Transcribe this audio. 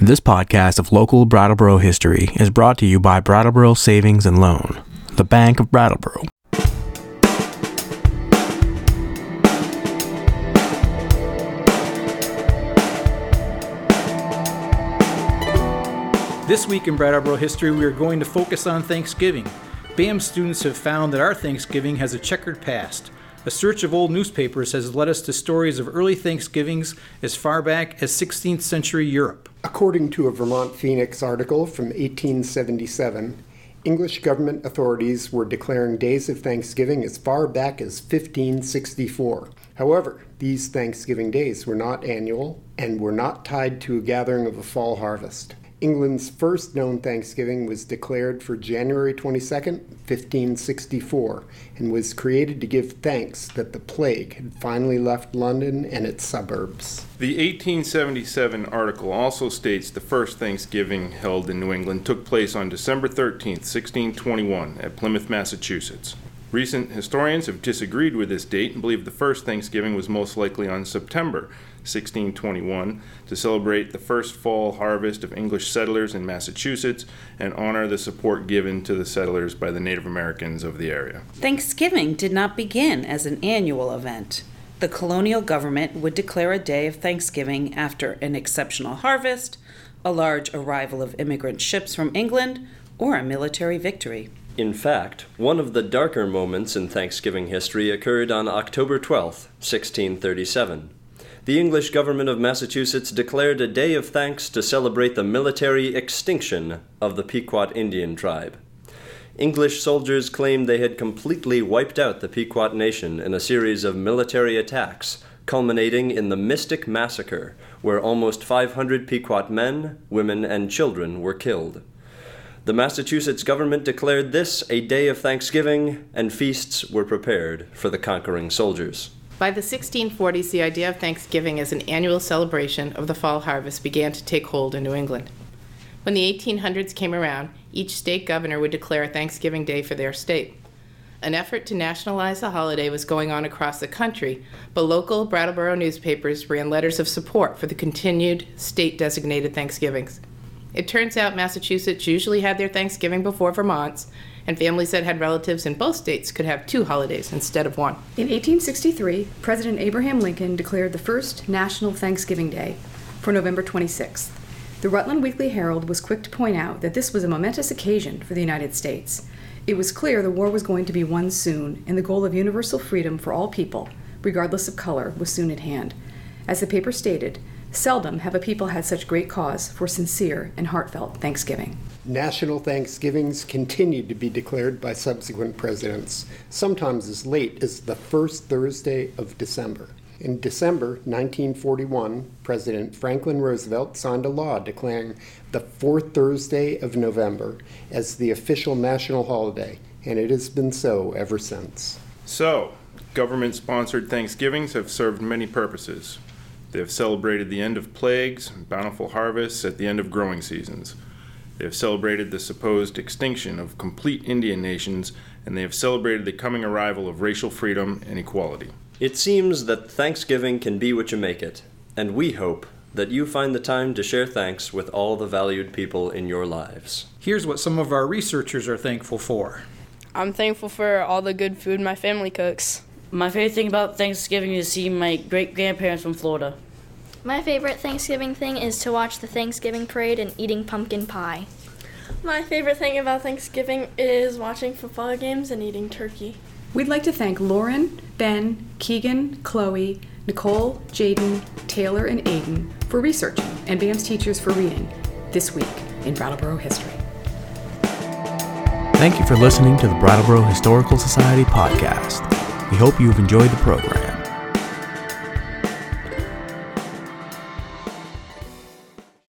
This podcast of local Brattleboro history is brought to you by Brattleboro Savings and Loan, the Bank of Brattleboro. This week in Brattleboro history, we are going to focus on Thanksgiving. BAM students have found that our Thanksgiving has a checkered past. A search of old newspapers has led us to stories of early Thanksgivings as far back as 16th century Europe. According to a Vermont Phoenix article from 1877, English government authorities were declaring days of Thanksgiving as far back as 1564. However, these Thanksgiving days were not annual and were not tied to a gathering of a fall harvest. England's first known Thanksgiving was declared for January 22, 1564, and was created to give thanks that the plague had finally left London and its suburbs. The 1877 article also states the first Thanksgiving held in New England took place on December 13, 1621, at Plymouth, Massachusetts. Recent historians have disagreed with this date and believe the first Thanksgiving was most likely on September 1621 to celebrate the first fall harvest of English settlers in Massachusetts and honor the support given to the settlers by the Native Americans of the area. Thanksgiving did not begin as an annual event. The colonial government would declare a day of Thanksgiving after an exceptional harvest, a large arrival of immigrant ships from England, or a military victory. In fact, one of the darker moments in Thanksgiving history occurred on October 12, 1637. The English government of Massachusetts declared a day of thanks to celebrate the military extinction of the Pequot Indian tribe. English soldiers claimed they had completely wiped out the Pequot Nation in a series of military attacks, culminating in the Mystic Massacre, where almost 500 Pequot men, women, and children were killed. The Massachusetts government declared this a day of thanksgiving, and feasts were prepared for the conquering soldiers. By the 1640s, the idea of Thanksgiving as an annual celebration of the fall harvest began to take hold in New England. When the 1800s came around, each state governor would declare a Thanksgiving Day for their state. An effort to nationalize the holiday was going on across the country, but local Brattleboro newspapers ran letters of support for the continued state designated Thanksgivings. It turns out Massachusetts usually had their Thanksgiving before Vermont's, and families that had relatives in both states could have two holidays instead of one. In 1863, President Abraham Lincoln declared the first National Thanksgiving Day for November 26th. The Rutland Weekly Herald was quick to point out that this was a momentous occasion for the United States. It was clear the war was going to be won soon, and the goal of universal freedom for all people, regardless of color, was soon at hand. As the paper stated, seldom have a people had such great cause for sincere and heartfelt thanksgiving. National Thanksgivings continued to be declared by subsequent presidents, sometimes as late as the first Thursday of December. In December 1941, President Franklin Roosevelt signed a law declaring the fourth Thursday of November as the official national holiday, and it has been so ever since. So, government sponsored Thanksgivings have served many purposes. They have celebrated the end of plagues, and bountiful harvests at the end of growing seasons. They have celebrated the supposed extinction of complete Indian nations, and they have celebrated the coming arrival of racial freedom and equality. It seems that Thanksgiving can be what you make it, and we hope that you find the time to share thanks with all the valued people in your lives. Here's what some of our researchers are thankful for. I'm thankful for all the good food my family cooks. My favorite thing about Thanksgiving is seeing my great grandparents from Florida. My favorite Thanksgiving thing is to watch the Thanksgiving parade and eating pumpkin pie. My favorite thing about Thanksgiving is watching football games and eating turkey. We'd like to thank Lauren, Ben, Keegan, Chloe, Nicole, Jaden, Taylor, and Aiden for researching and BAM's teachers for reading this week in Brattleboro history. Thank you for listening to the Brattleboro Historical Society podcast. We hope you've enjoyed the program.